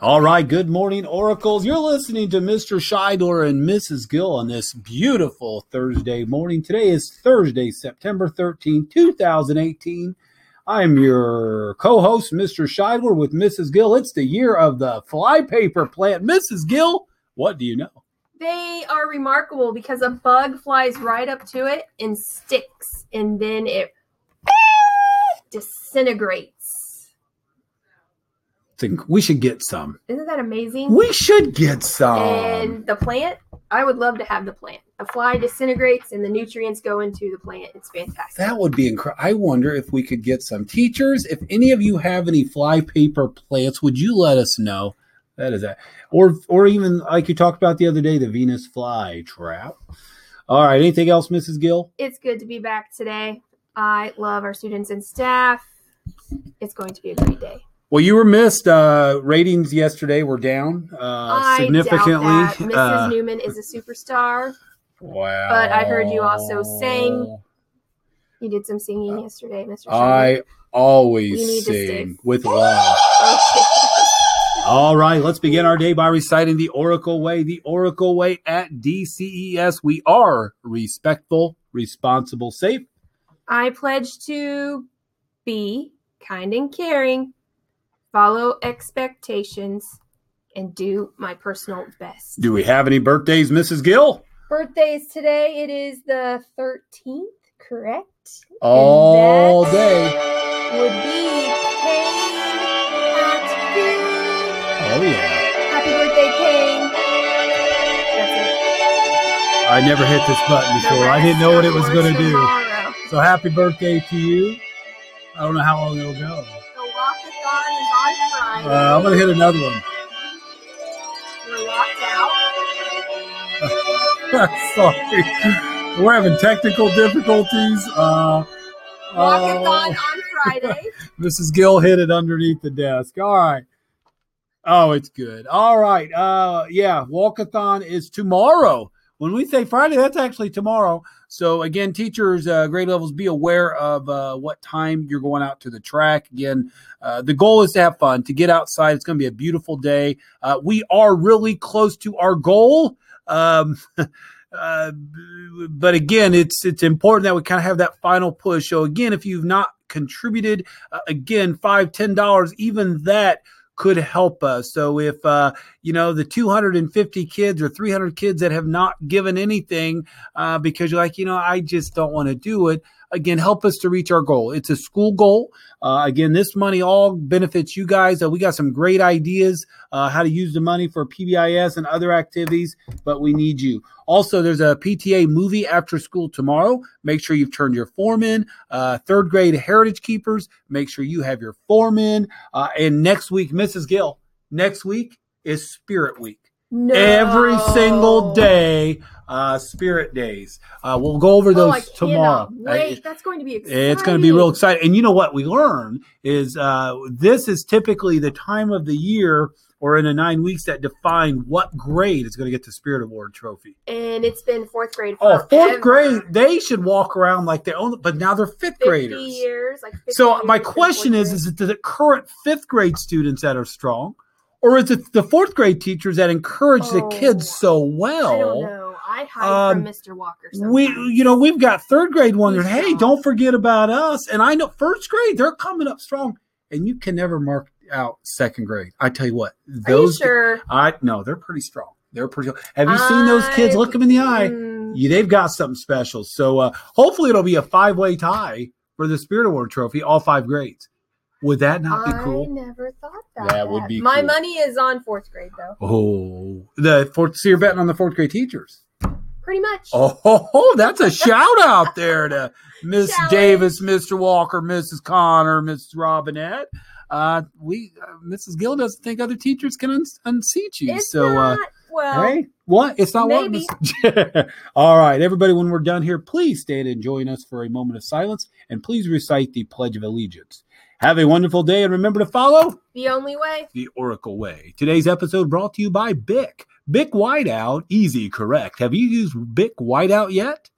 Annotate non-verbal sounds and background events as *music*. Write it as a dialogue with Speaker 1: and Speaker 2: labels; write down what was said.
Speaker 1: All right, good morning, Oracles. You're listening to Mr. Scheidler and Mrs. Gill on this beautiful Thursday morning. Today is Thursday, September 13, 2018. I'm your co-host, Mr. Scheidler, with Mrs. Gill. It's the year of the flypaper plant. Mrs. Gill, what do you know?
Speaker 2: They are remarkable because a bug flies right up to it and sticks, and then it *laughs* disintegrates.
Speaker 1: Think we should get some.
Speaker 2: Isn't that amazing?
Speaker 1: We should get some.
Speaker 2: and the plant, I would love to have the plant. The fly disintegrates and the nutrients go into the plant. It's fantastic.
Speaker 1: That would be incredible. I wonder if we could get some teachers. If any of you have any fly paper plants, would you let us know? That is that, or or even like you talked about the other day, the Venus fly trap. All right. Anything else, Mrs. Gill?
Speaker 2: It's good to be back today. I love our students and staff. It's going to be a great day.
Speaker 1: Well, you were missed. Uh, ratings yesterday were down uh, significantly.
Speaker 2: that. Mrs.
Speaker 1: Uh,
Speaker 2: Newman is a superstar.
Speaker 1: wow.
Speaker 2: But I heard you also sang. You did some singing yesterday, Mr. Sherman.
Speaker 1: I always sing with love. *laughs* All right, let's begin our day by reciting the Oracle Way. The Oracle Way at DCES. We are respectful, responsible, safe.
Speaker 2: I pledge to be kind and caring, follow expectations, and do my personal best.
Speaker 1: Do we have any birthdays, Mrs. Gill?
Speaker 2: Birthdays today, it is the 13th, correct?
Speaker 1: All
Speaker 2: that
Speaker 1: day.
Speaker 2: Would be Kane Hatfield.
Speaker 1: Oh, yeah.
Speaker 2: Happy birthday, Kane. That's
Speaker 1: I never hit this button before. I didn't know what it was going to do. So happy birthday to you. I don't know how long it'll go.
Speaker 2: The walkathon is on Friday.
Speaker 1: Uh, I'm going to hit another one.
Speaker 2: We're locked out. *laughs*
Speaker 1: Sorry. We're having technical difficulties. Uh,
Speaker 2: Walkathon
Speaker 1: oh.
Speaker 2: on Friday. *laughs*
Speaker 1: Mrs. Gill hit it underneath the desk. All right. Oh, it's good. All right. Uh yeah, walkathon is tomorrow. When we say Friday, that's actually tomorrow. So again, teachers, uh, grade levels, be aware of uh, what time you're going out to the track. Again, uh, the goal is to have fun, to get outside. It's going to be a beautiful day. Uh, we are really close to our goal. Um, *laughs* uh, but again, it's it's important that we kind of have that final push. So again, if you've not contributed, uh, again, five, ten dollars, even that could help us. So if uh, you know the 250 kids or 300 kids that have not given anything uh, because you're like, you know, I just don't want to do it. Again, help us to reach our goal. It's a school goal. Uh, again, this money all benefits you guys. Uh, we got some great ideas uh, how to use the money for PBIS and other activities, but we need you. Also, there's a PTA movie after school tomorrow. Make sure you've turned your form in. Uh, third grade heritage keepers, make sure you have your form in. Uh, and next week, Mrs. Gill, next week is Spirit Week.
Speaker 2: No.
Speaker 1: Every single day, uh, Spirit Days. Uh, we'll go over
Speaker 2: Oh,
Speaker 1: those
Speaker 2: I
Speaker 1: tomorrow.
Speaker 2: Wait,
Speaker 1: Uh,
Speaker 2: that's going to be exciting.
Speaker 1: it's going to be real exciting. And you know what we learn is uh, this is typically the time of the year or in the nine weeks that define what grade is going to get the Spirit Award trophy.
Speaker 2: And it's been fourth grade.
Speaker 1: Oh, fourth grade, they should walk around like they own but now they're fifth
Speaker 2: 50
Speaker 1: graders.
Speaker 2: years. Like 50
Speaker 1: So my question is. Is it the current fifth grade students that are strong, or is it the fourth grade teachers that encourage the
Speaker 2: Oh,
Speaker 1: kids so well?
Speaker 2: I don't know. I hide
Speaker 1: Um,
Speaker 2: from Mr. Walker.
Speaker 1: we you know we've got third grade wondering
Speaker 2: He's
Speaker 1: hey
Speaker 2: strong.
Speaker 1: don't forget about us and i know first grade they're coming up strong and you can never mark out second grade i tell you what
Speaker 2: Are you
Speaker 1: those
Speaker 2: sure?
Speaker 1: i no they're pretty strong they're pretty have you seen those kids look them in the eye
Speaker 2: Mm,
Speaker 1: you, they've got something special so uh hopefully it'll be a five-way tie for the spirit award trophy all five grades would that not be cool?
Speaker 2: I never thought that.
Speaker 1: That would be cool.
Speaker 2: My
Speaker 1: cool.
Speaker 2: money is on fourth grade though.
Speaker 1: oh the fourth so you're betting on the fourth grade teachers
Speaker 2: Pretty much.
Speaker 1: Oh, *laughs* that's a shout out there to *laughs* Miss. Davis, Mr. Walker, Mrs. Connor, Mrs. Robinette. Uh, we, uh, Mrs. Gill doesn't think other teachers can un- unseat you.
Speaker 2: it's
Speaker 1: so,
Speaker 2: not.
Speaker 1: uh,
Speaker 2: well,
Speaker 1: what? It's not
Speaker 2: maybe.
Speaker 1: what? *laughs* All right, everybody. When we're done here, please stand and join us for a moment of silence, and please recite the Pledge of Allegiance. Have a wonderful day, and remember to follow
Speaker 2: the only way.
Speaker 1: the Oracle Way. Today's episode brought to you by Bic. Bic Whiteout, easy, correct. Have you used Bic Whiteout yet?